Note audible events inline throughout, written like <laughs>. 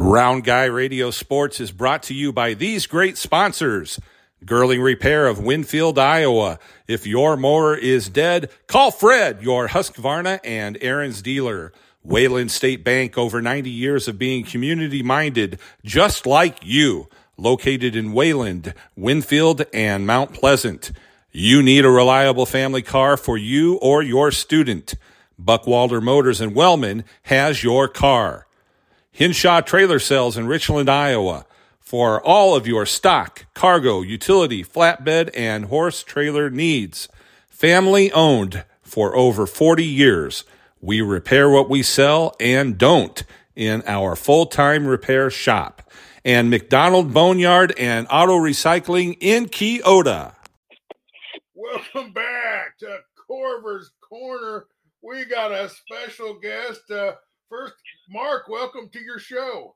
Round Guy Radio Sports is brought to you by these great sponsors. Girling Repair of Winfield, Iowa. If your mower is dead, call Fred, your Husqvarna and Ariens dealer. Wayland State Bank, over 90 years of being community minded, just like you. Located in Wayland, Winfield, and Mount Pleasant. You need a reliable family car for you or your student. Buckwalder Motors in Wellman has your car. Hinshaw Trailer Sales in Richland, Iowa for all of your stock, cargo, utility, flatbed, and horse trailer needs. Family owned for over 40 years. We repair what we sell and don't in our full time repair shop. And McDonald Boneyard and Auto Recycling in Keota. Welcome back to Korver's Korner. We got a special guest. Uh, first, Marc, welcome to your show.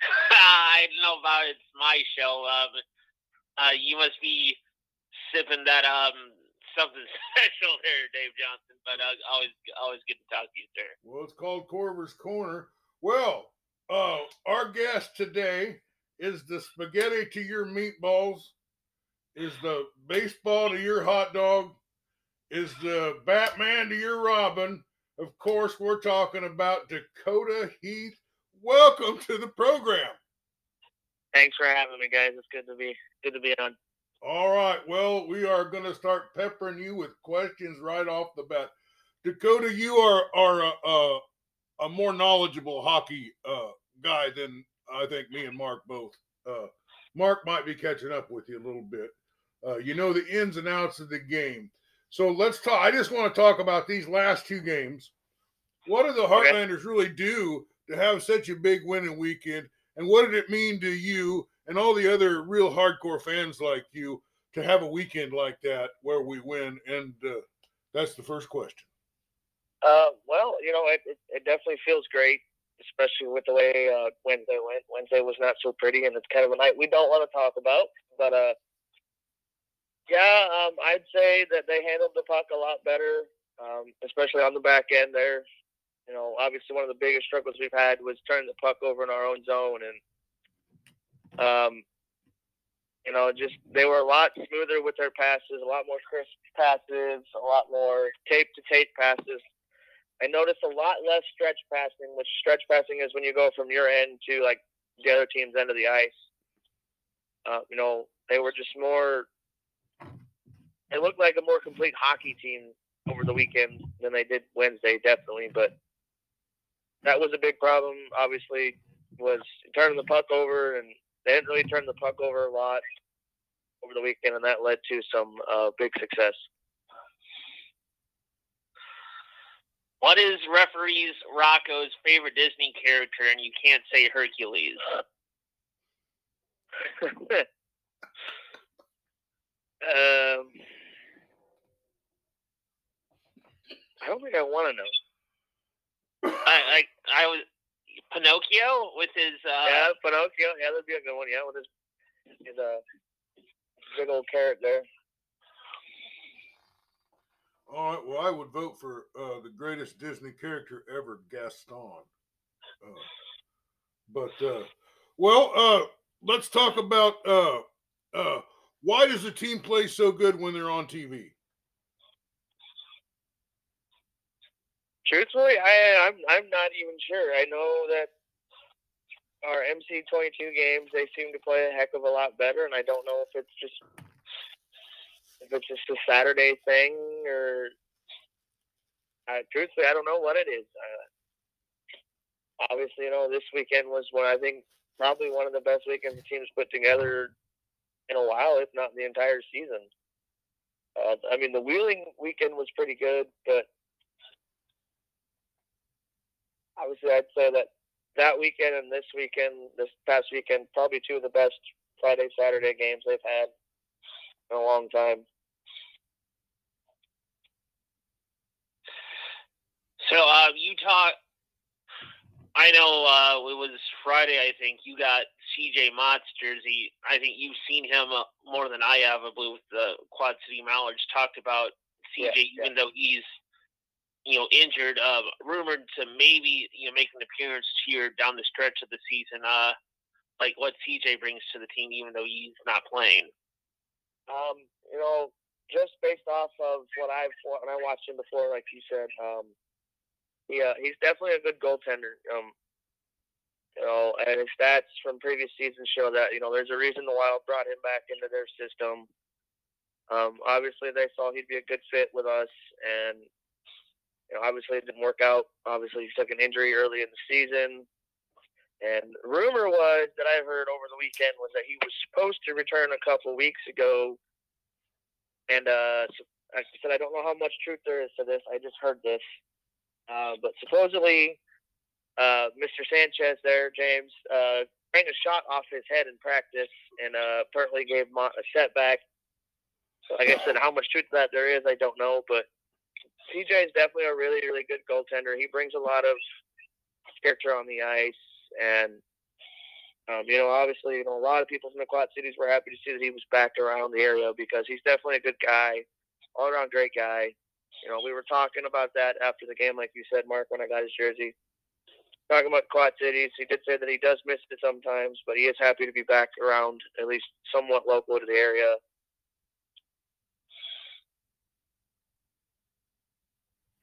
<laughs> I don't know about it's my show. Um, uh, you must be sipping that um something <laughs> special there, Dave Johnson. But uh, always always good to talk to you, sir. Well, it's called Korver's Korner. Well, uh, our guest today is the spaghetti to your meatballs, is the baseball to your hot dog, is the Batman to your Robin. Of course, we're talking about Dakota Heath welcome to the program. Thanks for having me, guys. It's good to be good to be on. All right. Well, we are going to start peppering you with questions right off the bat. Dakota, you are are a, a, a more knowledgeable hockey uh, guy than I think me and Marc both. Uh, Marc might be catching up with you a little bit. Uh, you know the ins and outs of the game. So let's talk. I just want to talk about these last two games. What did the Heartlanders okay. really do to have such a big winning weekend? And what did it mean to you and all the other real hardcore fans like you to have a weekend like that where we win? And uh, that's the first question. Uh, well, you know, it, it, it, definitely feels great, especially with the way uh, Wednesday went. Wednesday was not so pretty, and it's kind of a night we don't want to talk about. But uh, yeah, um, I'd say that they handled the puck a lot better, um, especially on the back end there you know, obviously one of the biggest struggles we've had was turning the puck over in our own zone, and um, you know, just they were a lot smoother with their passes, a lot more crisp passes, a lot more tape to tape passes. I noticed a lot less stretch passing, which stretch passing is when you go from your end to like the other team's end of the ice. Uh, you know, they were just more. It looked like a more complete hockey team over the weekend than they did Wednesday, definitely. But that was a big problem. Obviously, was turning the puck over, and they didn't really turn the puck over a lot over the weekend, and that led to some uh, big success. What is referees Rocco's favorite Disney character, and you can't say Hercules? <laughs> um, I don't think I want to know. I, I I was Pinocchio with his uh, yeah Pinocchio yeah that'd be a good one yeah with his his uh big old carrot there. All right, well, I would vote for uh, the greatest Disney character ever, Gaston. Uh, but uh, well, uh, let's talk about uh, uh, why does the team play so good when they're on TV? Truthfully, I I'm I'm not even sure. I know that our MC twenty two games they seem to play a heck of a lot better, and I don't know if it's just if it's just a Saturday thing or uh, truthfully I don't know what it is. Uh, obviously, you know this weekend was what I think probably one of the best weekends the team's put together in a while, if not the entire season. Uh, I mean, the Wheeling weekend was pretty good, but obviously, I'd say that that weekend and this weekend, this past weekend, probably two of the best Friday Saturday games they've had in a long time. So uh, you talk. I know uh, it was Friday. I think you got CJ Motte's jersey. I think you've seen him uh, more than I have. I believe with the Quad City Mallards talked about CJ, yeah, yeah. even though he's you know, injured, uh, rumored to maybe you know make an appearance here down the stretch of the season. Uh, like what CJ brings to the team, even though he's not playing. Um, you know, just based off of what I've when I watched him before, like you said, um, yeah, he's definitely a good goaltender. Um, you know, and his stats from previous seasons show that you know there's a reason the Wild brought him back into their system. Um, obviously, they saw he'd be a good fit with us, and you know, obviously it didn't work out. Obviously, he took an injury early in the season. And rumor was that I heard over the weekend was that he was supposed to return a couple weeks ago. And uh, I said, I don't know how much truth there is to this. I just heard this. Uh, but supposedly, uh, Mr. Sanchez there, James, uh, banged a shot off his head in practice and uh, apparently gave Motte a setback. So like I said, how much truth that there is, I don't know. But CJ is definitely a really, really good goaltender. He brings a lot of character on the ice, and um, you know, obviously, you know, a lot of people from the Quad Cities were happy to see that he was back around the area because he's definitely a good guy, all around great guy. You know, we were talking about that after the game, like you said, Marc, when I got his jersey. Talking about Quad Cities, he did say that he does miss it sometimes, but he is happy to be back around, at least somewhat local to the area.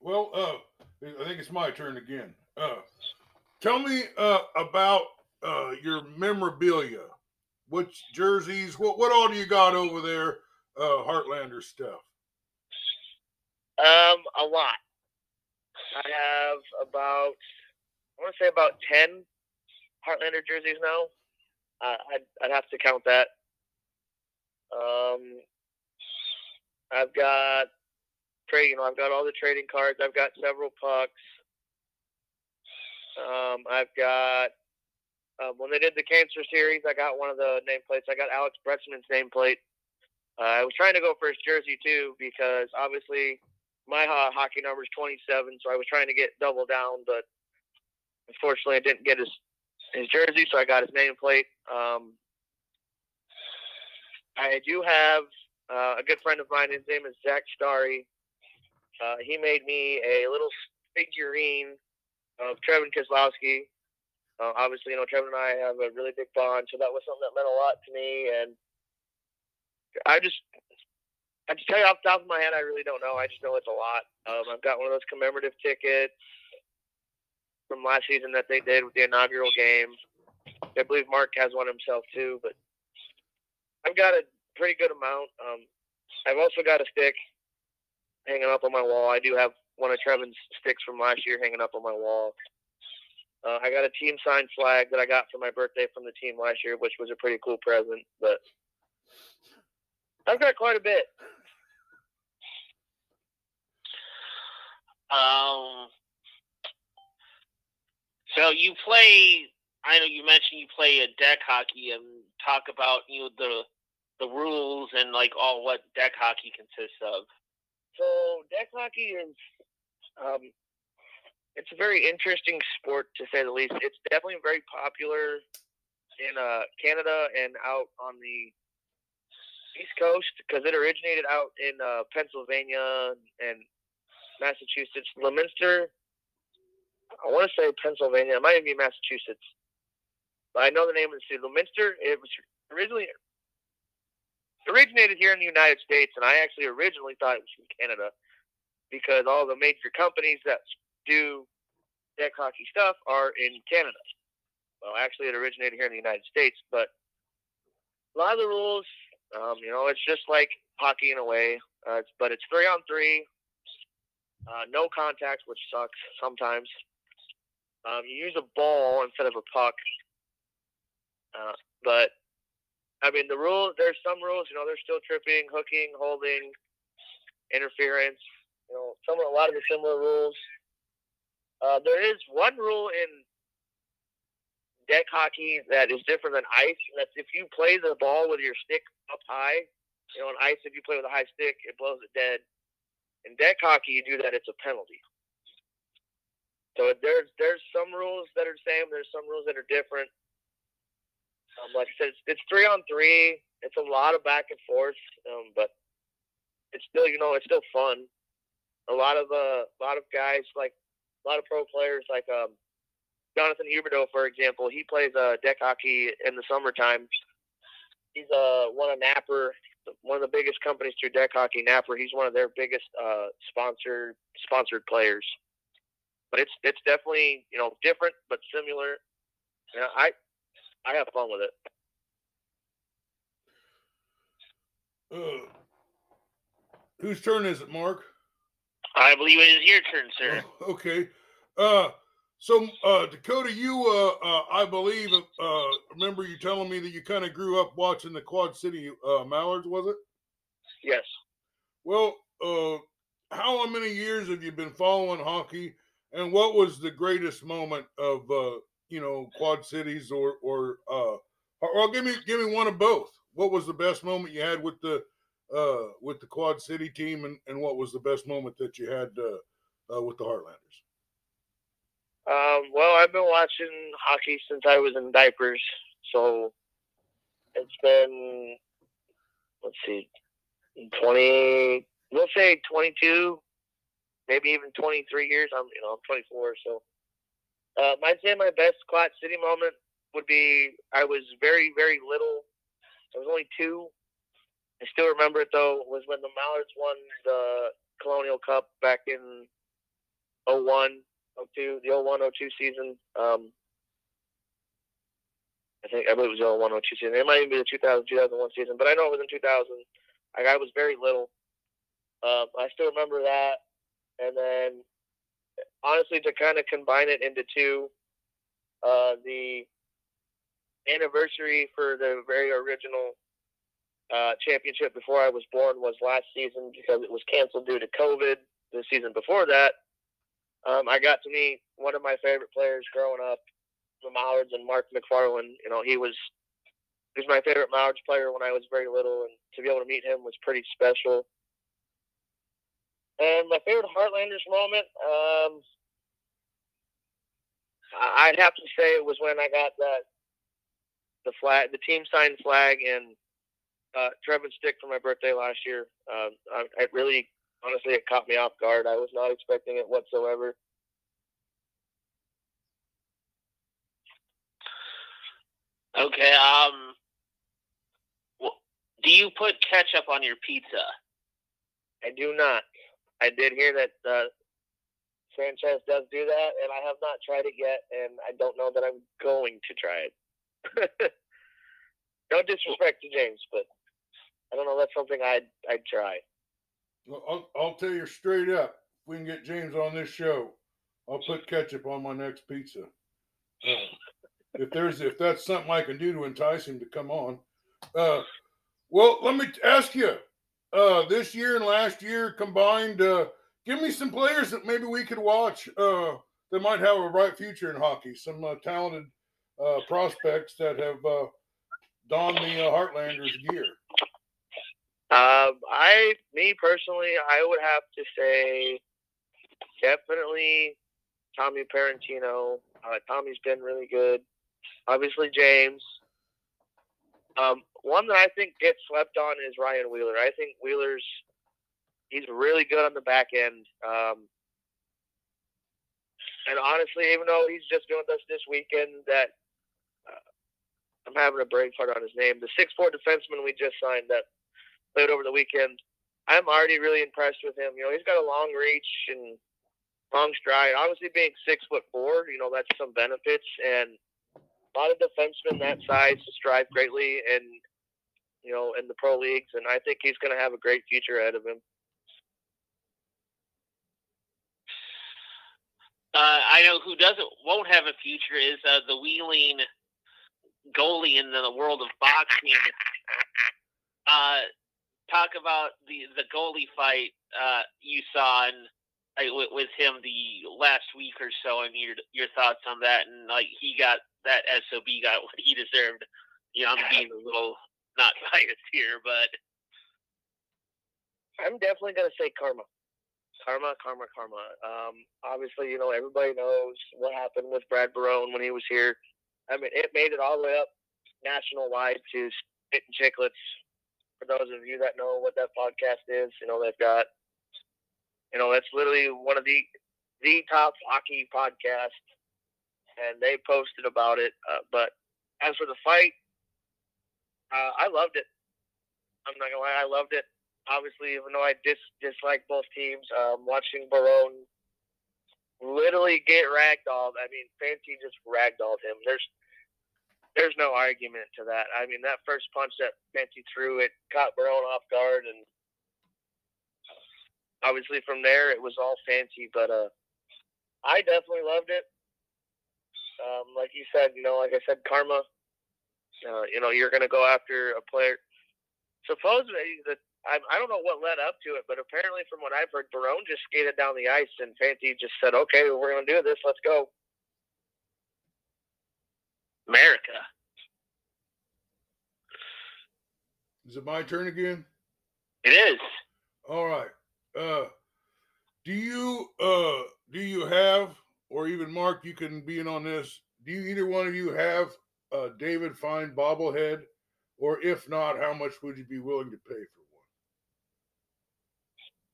Well, uh, I think it's my turn again. Uh, tell me uh, about uh, your memorabilia. Which jerseys? What what all do you got over there? Uh, Heartlander stuff. Um, a lot. I have about I want to say about ten Heartlander jerseys now. Uh, I'd I'd have to count that. Um, I've got You know, I've got all the trading cards. I've got several pucks. Um, I've got um, when they did the cancer series, I got one of the nameplates. I got Alex Bretschman's nameplate. Uh, I was trying to go for his jersey too because obviously my uh, hockey number is 27, so I was trying to get double down, but unfortunately I didn't get his his jersey, so I got his nameplate. Um, I do have uh, a good friend of mine. His name is Zach Starry. Uh, he made me a little figurine of Trevin Kozlowski. Uh, obviously, you know, Trevin and I have a really big bond, so that was something that meant a lot to me. And I just, I just tell you off the top of my head, I really don't know. I just know it's a lot. Um, I've got one of those commemorative tickets from last season that they did with the inaugural game. I believe Marc has one himself too, but I've got a pretty good amount. Um, I've also got a stick hanging up on my wall. I do have one of Trevin's sticks from last year hanging up on my wall. Uh, I got a team signed flag that I got for my birthday from the team last year, which was a pretty cool present. But I've got quite a bit. Um. So you play. I know you mentioned you play a deck hockey and talk about you know the the rules and like all what deck hockey consists of. So deck hockey is um, it's a very interesting sport to say the least. It's definitely very popular in uh, Canada and out on the East Coast because it originated out in uh, Pennsylvania and Massachusetts. Leominster, I want to say Pennsylvania. It might even be Massachusetts, but I know the name of the city. Leominster. It was originally originated here in the United States, and I actually originally thought it was from Canada because all the major companies that do deck hockey stuff are in Canada. Well, actually, it originated here in the United States, but a lot of the rules, um, you know, it's just like hockey in a way, uh, it's, but it's three on three, uh, no contact, which sucks sometimes. Um, you use a ball instead of a puck, uh, but I mean, the rules. There's some rules. You know, there's still tripping, hooking, holding, interference. You know, some a lot of the similar rules. Uh, there is one rule in deck hockey that is different than ice. And that's if you play the ball with your stick up high. You know, in ice, if you play with a high stick, it blows it dead. In deck hockey, you do that, it's a penalty. So there's there's some rules that are the same. There's some rules that are different. Um, like I said, it's, it's, three on three. It's a lot of back and forth, um, but it's still, you know, it's still fun. a lot of uh, a lot of guys like a lot of pro players like um, Jonathan Huberdeau, for example. He plays uh, deck hockey in the summertime. He's uh, one of Knapper, one of the biggest companies through deck hockey. Knapper. He's one of their biggest uh, sponsored sponsored players. But it's it's definitely you know different but similar. You know, I I have fun with it. Uh, whose turn is it, Marc? I believe it is your turn, sir. Oh, okay. Uh, so uh, Dakota, you, uh, uh, I believe, uh, remember you telling me that you kind of grew up watching the Quad City uh, Mallards, was it? Yes. Well, uh, how many years have you been following hockey, and what was the greatest moment of uh, you know Quad Cities or or uh, or, give me give me one of both. What was the best moment you had with the uh, with the Quad City team, and, and what was the best moment that you had uh, uh, with the Heartlanders? Um, well, I've been watching hockey since I was in diapers, so it's been let's see, twenty. We'll say twenty-two, maybe even twenty-three years. I'm, you know, I'm twenty-four, so uh, I'd say my best Quad City moment would be I was very, very little. I was only two. I still remember it though. Was when the Mallards won the Colonial Cup back in 01, 02, the 01, 02 season. Um, I think I believe it was the 01, 02 season. It might even be the 2000, 2001 season, but I know it was in 2000. Like I was very little. Um, I still remember that, and then honestly, to kind of combine it into two, uh, the anniversary for the very original uh, championship before I was born was last season because it was canceled due to COVID. The season before that, um, I got to meet one of my favorite players growing up, the Mallards, and Mark McFarland. You know, he was he was my favorite Mallards player when I was very little, and to be able to meet him was pretty special. And my favorite Heartlanders moment, um, I'd have to say it was when I got that the flag, the team signed flag, and uh, Trevin stick for my birthday last year. Uh, I, really, honestly, it caught me off guard. I was not expecting it whatsoever. Okay. Um. Do you put ketchup on your pizza? I do not. I did hear that uh, Sanchez does do that, and I have not tried it yet, and I don't know that I'm going to try it. <laughs> no disrespect to James, but I don't know. That's something I'd I'd try. Well, I'll, I'll tell you straight up. If we can get James on this show, I'll put ketchup on my next pizza. If there's if that's something I can do to entice him to come on. Uh, well, let me ask you. Uh, this year and last year combined, uh, give me some players that maybe we could watch uh, that might have a bright future in hockey. Some uh, talented uh, prospects that have uh, donned the uh, Heartlanders gear. Um, I, me personally, I would have to say definitely Tommy Parrottino. Uh, Tommy's been really good. Obviously, James. Um, one that I think gets slept on is Ryan Wheeler. I think Wheeler's he's really good on the back end. Um, and honestly, even though he's just doing this this weekend, that uh, I'm having a brain fart on his name. The six four defenseman we just signed that played over the weekend. I'm already really impressed with him. You know, he's got a long reach and long stride. Obviously, being six foot four, you know, that's some benefits. And a lot of defensemen that size strive greatly in, you know, in the pro leagues. And I think he's going to have a great future ahead of him. Uh, I know who doesn't won't have a future is uh, the wheeling goalie in the world of boxing. Uh, talk about the the goalie fight uh, you saw and uh, with, with him the last week or so, and your your thoughts on that. And like he got that sob got what he deserved. You know, I'm being a little not <laughs> biased here, but I'm definitely gonna say karma. Karma, karma, karma. Um, obviously, you know, everybody knows what happened with Brad Barone when he was here. I mean, it made it all the way up national wide to Spit and Chicklets. For those of you that know what that podcast is, you know, they've got You know, that's literally one of the the top hockey podcasts, and they posted about it. Uh, but as for the fight, uh, I loved it. I'm not gonna lie, I loved it. Obviously, even though I dis dislike both teams, um, watching Barone literally get ragdolled. I mean, Fancy just ragdolled him. There's there's no argument to that. I mean, that first punch that Fancy threw, it caught Barone off guard, and obviously from there it was all Fancy. But uh, I definitely loved it. Um, like you said, you know, like I said, karma. Uh, you know, you're going to go after a player. Supposedly, the I, I don't know what led up to it, but apparently, from what I've heard, Barone just skated down the ice, and Fancy just said, "Okay, well, we're going to do this. Let's go." America. Is it my turn again? It is. All right. Uh, do you uh do you have or even Mark? You can be in on this. Do you either one of you have a David Fine bobblehead, or if not, how much would you be willing to pay for one?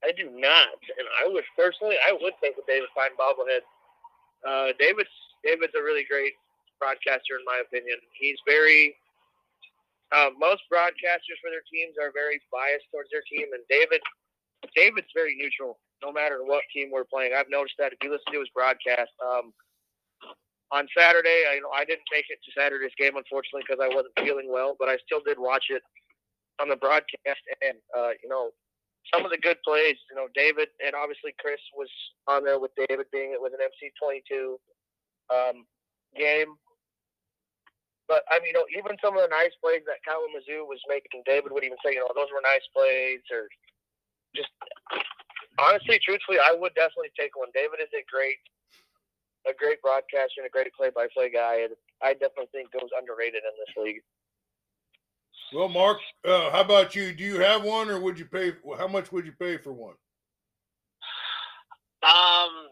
I do not, and I would personally, I would take a David Fine bobblehead. Uh, David's David's a really great broadcaster, in my opinion. He's very. Uh, most broadcasters for their teams are very biased towards their team, and David, David's very neutral, no matter what team we're playing. I've noticed that if you listen to his broadcast, um, on Saturday, I, you know, I didn't make it to Saturday's game unfortunately because I wasn't feeling well, but I still did watch it on the broadcast, and uh, you know, some of the good plays. You know, David and obviously Chris was on there with David being it with an MC twenty two um, game. But I mean, you know, even some of the nice plays that Kalamazoo was making, David would even say, you know, those were nice plays, or just honestly, truthfully, I would definitely take one. David is a great, a great broadcaster and a great play-by-play guy, and I definitely think goes underrated in this league. Well, Marc, uh, how about you? Do you have one, or would you pay? How much would you pay for one? Um,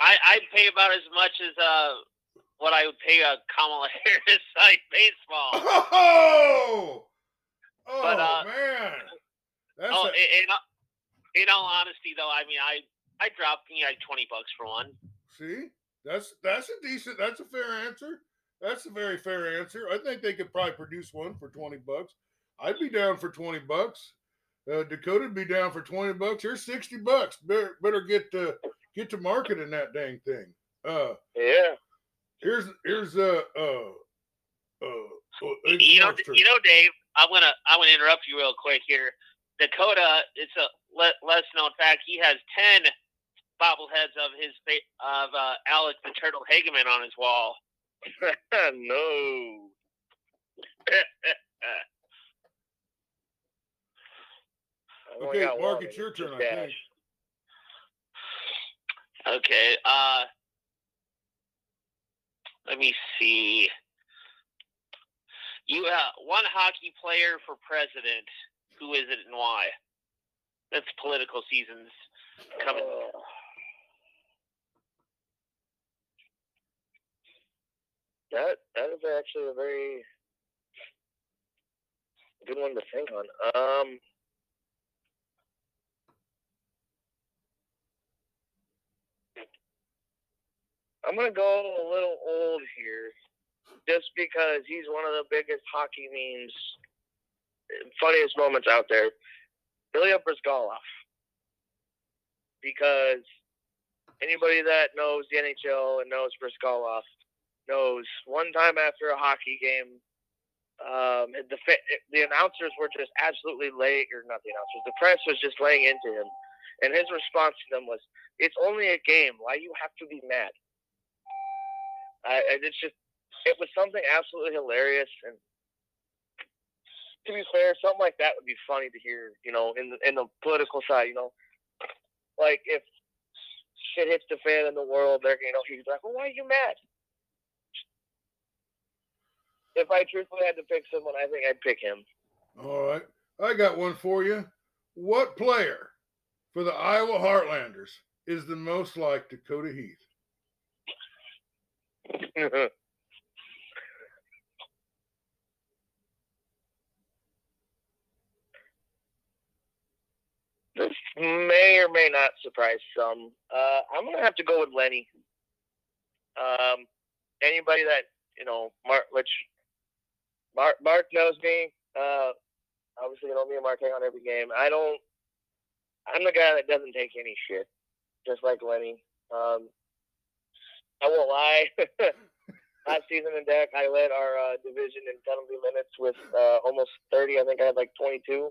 I I'd pay about as much as uh what I would pay a Kamala <laughs> Harris side baseball. Oh, oh But, uh, man, that's oh, a- in, in, in all honesty, though, I mean, I I dropped me like twenty bucks for one. see, that's that's a decent, that's a fair answer. That's a very fair answer. I think they could probably produce one for twenty bucks. I'd be down for twenty bucks. Uh, Dakota'd be down for twenty bucks. Here's sixty bucks. Better better get to get to marketing that dang thing. Uh, Yeah. here's here's uh uh uh. uh, it's You know, you know, Dave. I'm gonna I'm gonna interrupt you real quick here. Dakota, it's a le- less known fact. He has ten bobbleheads of his fa- of uh, Alex the Turtle Hageman on his wall. <laughs> no. <laughs> Okay, Marc, it's your and turn. I think. Okay. Uh, let me see. You uh, one hockey player for president. Who is it and why? That's political seasons coming. Uh, that that is actually a very good one to think on. Um, I'm gonna go a little old here, just because he's one of the biggest hockey memes, funniest moments out there. Ilya Bryzgalov, because anybody that knows the NHL and knows Bryzgalov knows one time after a hockey game, um, the the announcers were just absolutely laying, or not the announcers, the press was just laying into him, and his response to them was, "It's only a game. Why you have to be mad?" I, it's just, it was something absolutely hilarious, and to be fair, something like that would be funny to hear, you know, in the, in the political side, you know, like if shit hits the fan in the world, they're, you know, he's like, well, why are you mad? If I truthfully had to pick someone, I think I'd pick him. All right. I got one for you. What player for the Iowa Heartlanders is the most like Dakota Heath? <laughs> this may or may not surprise some. Uh, I'm gonna have to go with Lenny. Um, anybody that you know, Marc, which Marc, Marc knows me. Uh, obviously, you know me and Marc hang on every game. I don't. I'm the guy that doesn't take any shit, just like Lenny. Um, I won't lie. <laughs> Last season in deck, I led our uh, division in penalty minutes with uh, almost 30. I think I had like 22,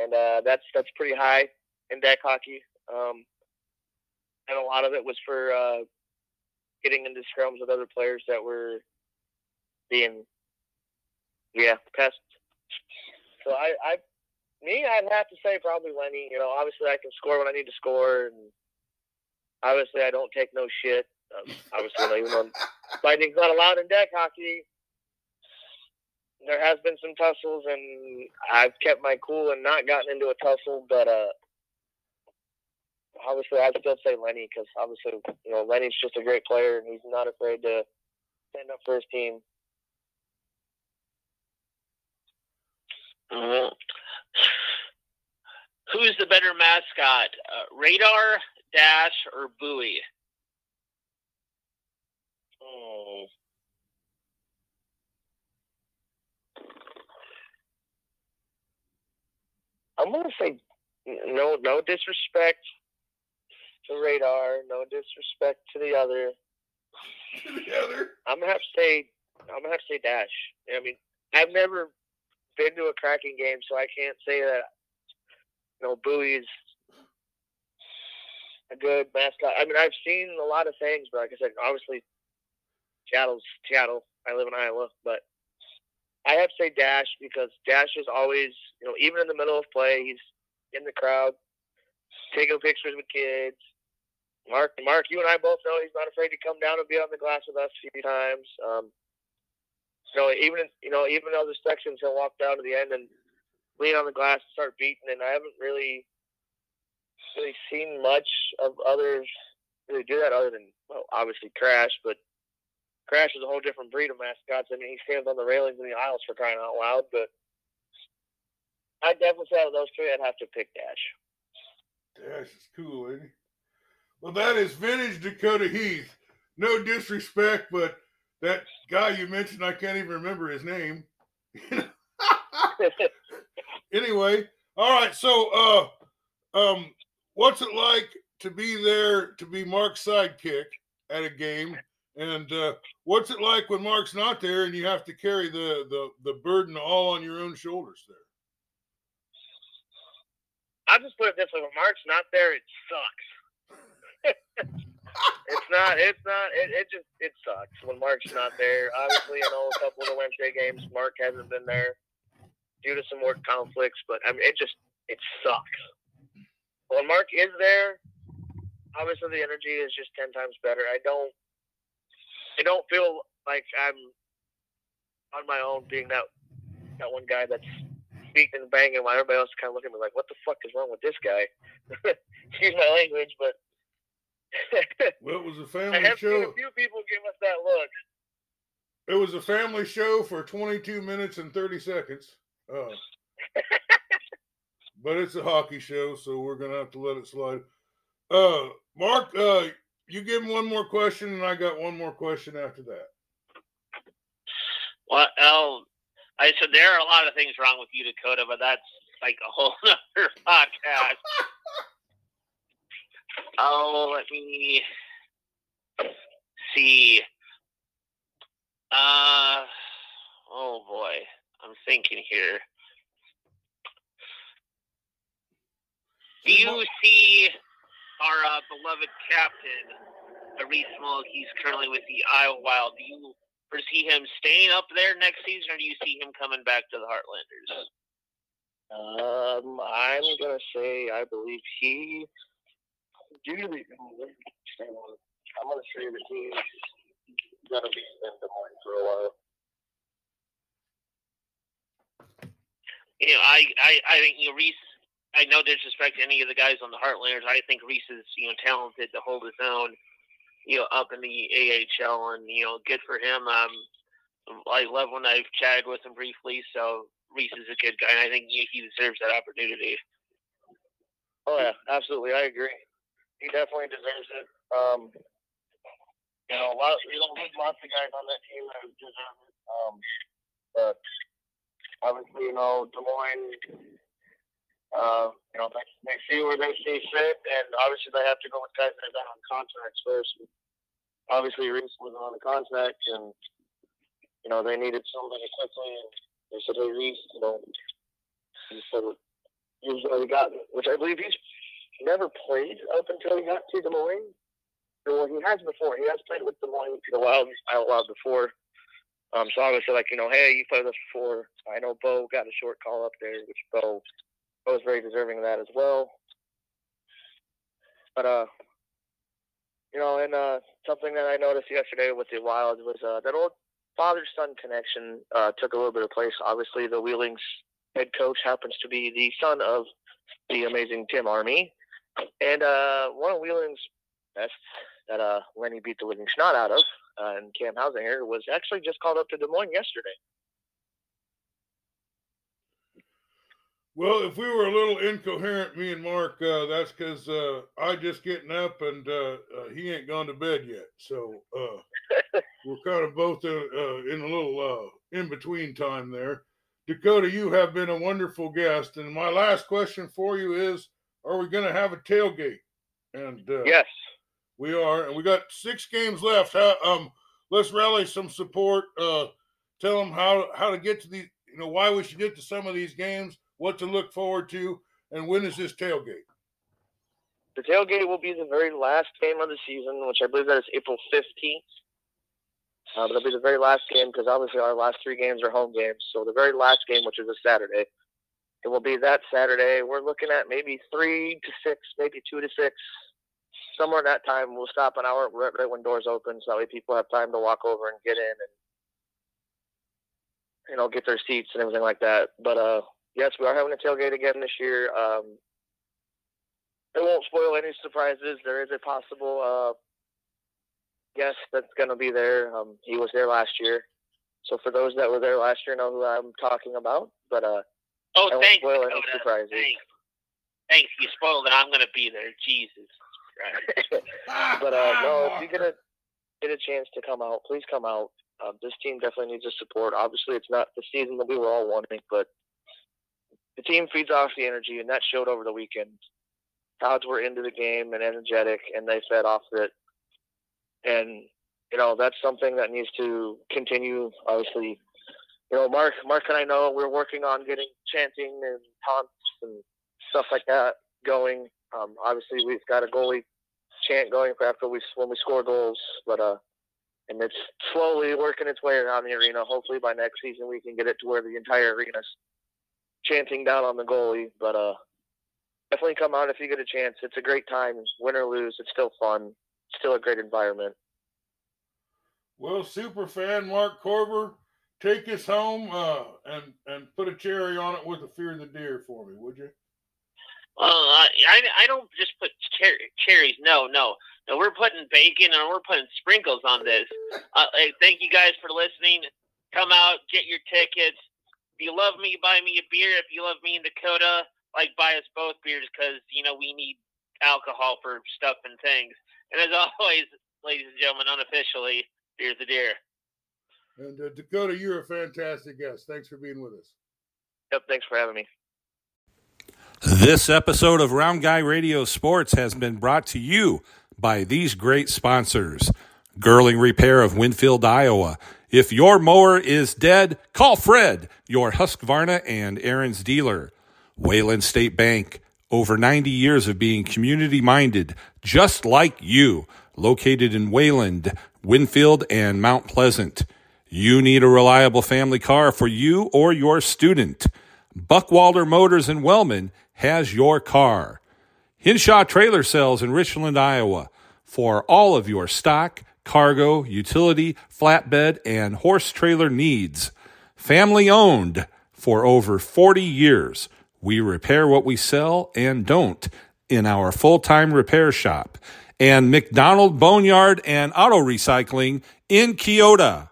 and uh, that's that's pretty high in deck hockey. Um, and a lot of it was for uh, getting into scrums with other players that were being, yeah, pests. So I, I, me, I'd have to say probably Lenny. You know, obviously I can score when I need to score, and obviously I don't take no shit. Um, obviously, even though <laughs> fighting's not allowed in deck hockey, there has been some tussles, and I've kept my cool and not gotten into a tussle. But uh, obviously, I'd still say Lenny because obviously, you know, Lenny's just a great player, and he's not afraid to stand up for his team. Uh, who's the better mascot, uh, Radar, Dash, or Buoy? Hmm. I'm gonna say no, no disrespect to Radar, no disrespect to the other. <laughs> the other. I'm gonna have to say, I'm gonna have to say Dash. I mean, I've never been to a Kraken game, so I can't say that. You know, Buoy's a good mascot. I mean, I've seen a lot of things, but like I said, obviously, Seattle's Seattle. I live in Iowa, but I have to say Dash because Dash is always, you know, even in the middle of play, he's in the crowd, taking pictures with kids. Marc, Marc, you and I both know he's not afraid to come down and be on the glass with us a few times. Um, know, even you know, even other sections, he'll walk down to the end and lean on the glass and start beating. And I haven't really, really seen much of others really do that, other than well, obviously Crash, but Crash is a whole different breed of mascots. I mean, he stands on the railings in the aisles for crying out loud. But I definitely say out of those three, I'd have to pick Dash. Dash is cool, ain't he? Well, that is vintage Dakota Heath. No disrespect, but that guy you mentioned, I can't even remember his name. <laughs> anyway, all right. So, uh, um, what's it like to be there to be Marc's sidekick at a game? And uh, what's it like when Marc's not there and you have to carry the, the, the burden all on your own shoulders there? I'll just put it this way: when Marc's not there, it sucks. <laughs> it's not. It's not. It, it just. It sucks when Marc's not there. Obviously, I know a couple of the Wednesday games, Marc hasn't been there due to some work conflicts. But I mean, it just. It sucks. When Marc is there, obviously the energy is just ten times better. I don't. I don't feel like I'm on my own being that that one guy that's speaking and banging while everybody else is kind of looking at me like, what the fuck is wrong with this guy? <laughs> Excuse my language, but <laughs> well, it was a family I have seen a few people give us that look. It was a family show for 22 minutes and 30 seconds. Uh, <laughs> but it's a hockey show, so we're gonna have to let it slide. Uh, Marc, uh, you give him one more question, and I got one more question after that. Well, I said there are a lot of things wrong with you, Dakota, but that's like a whole <laughs> other podcast. <laughs> oh, let me see. Uh, oh boy, I'm thinking here. Do you see our uh, beloved captain, Riese Zmolek? He's currently with the Iowa Wild. Do you foresee him staying up there next season, or do you see him coming back to the Heartlanders? Um, I'm gonna say I believe he. The, I'm gonna say that he's gonna be in Des Moines for a while. You know, I, I, I think you know, Reese. I no disrespect to any of the guys on the Heartlanders. I think Riese is you know talented to hold his own. You know, up in the AHL, and you know, good for him. Um, I love when I've chatted with him briefly. So Riese is a good guy, and I think he, he deserves that opportunity. Oh yeah, absolutely. I agree. He definitely deserves it. Um, you know, a lot. You know, lots of guys on that team that deserve it. Um, but obviously, you know, Des Moines. Uh, you know, they, they see where they see fit, and obviously they have to go with guys that are on contracts first. Obviously, Riese was on a contract, and you know they needed somebody quickly, and they said, "Hey, Riese, you know, said he's already got, which I believe he's never played up until he got to Des Moines. Well, he has before. He has played with Des Moines the Wild out loud before. Um, so obviously, like you know, hey, you played with us before. I know Bo got a short call up there, which Bo I was very deserving of that as well. But uh, you know, and uh, something that I noticed yesterday with the Wild was uh, that old father-son connection uh, took a little bit of place. Obviously, the Wheelings head coach happens to be the son of the amazing Tim Army, and uh, one of Wheeling's best that uh, Lenny beat the living snot out of, uh, and Cam Hausinger was actually just called up to Des Moines yesterday. Well, if we were a little incoherent, me and Mark, uh, that's because uh, I just getting up and uh, uh, he ain't gone to bed yet. So uh, <laughs> we're kind of both in, uh, in a little in between time there. Dakota, you have been a wonderful guest, and my last question for you is: Are we going to have a tailgate? And yes, we are, and we got six games left. How, um, let's rally some support. tell them how how to get to the, you know, why we should get to some of these games what to look forward to, and when is this tailgate? The tailgate will be the very last game of the season, which I believe that is April 15th. Uh, but it'll be the very last game because obviously our last three games are home games. So the very last game, which is a Saturday, it will be that Saturday. We're looking at maybe three to six, maybe two to six, somewhere in that time. We'll stop an hour right, right when doors open, so that way people have time to walk over and get in and you know get their seats and everything like that. But uh, yes, we are having a tailgate again this year. Um, it won't spoil any surprises. There is a possible uh, guest that's going to be there. Um, he was there last year. So for those that were there last year, know who I'm talking about. But uh, oh, I thanks, spoil any surprises. Thanks. thanks. You spoiled it. I'm going to be there. Jesus. <laughs> but uh, no, if you get a get a chance to come out, please come out. Um, this team definitely needs the support. Obviously, it's not the season that we were all wanting, but the team feeds off the energy, and that showed over the weekend. Crowds were into the game and energetic, and they fed off of it. And you know that's something that needs to continue. Obviously, you know Marc, Marc and I know we're working on getting chanting and taunts and stuff like that going. Um, obviously, we've got a goalie chant going for after we when we score goals, but uh, and it's slowly working its way around the arena. Hopefully, by next season, we can get it to where the entire arena's chanting down on the goalie, but uh, definitely come out if you get a chance. It's a great time, win or lose. It's still fun. Still a great environment. Well, super fan Marc Korver, take us home uh, and and put a cherry on it with a fear of the deer for me, would you? Well, uh, I I don't just put cher- cherries. No, no, no. We're putting bacon and we're putting sprinkles on this. Uh, hey, thank you guys for listening. Come out, get your tickets you love me, buy me a beer. If you love me and Dakota, like buy us both beers because you know we need alcohol for stuff and things. And as <laughs> always, ladies and gentlemen, unofficially, beer's the deer. And uh, Dakota, you're a fantastic guest. Thanks for being with us. Yep, thanks for having me. This episode of Round Guy Radio Sports has been brought to you by these great sponsors. Girling Repair of Winfield, Iowa if your mower is dead, call Fred, your Husqvarna and Ariens dealer. Wayland State Bank, over 90 years of being community minded, just like you, located in Wayland, Winfield, and Mount Pleasant. You need a reliable family car for you or your student. Buckwalder Motors in Wellman has your car. Hinshaw Trailer Sales in Richland, Iowa, for all of your stock, cargo, utility, flatbed, and horse trailer needs. Family owned for over 40 years. We repair what we sell and don't in our full time repair shop. And McDonald Boneyard and Auto Recycling in Keota.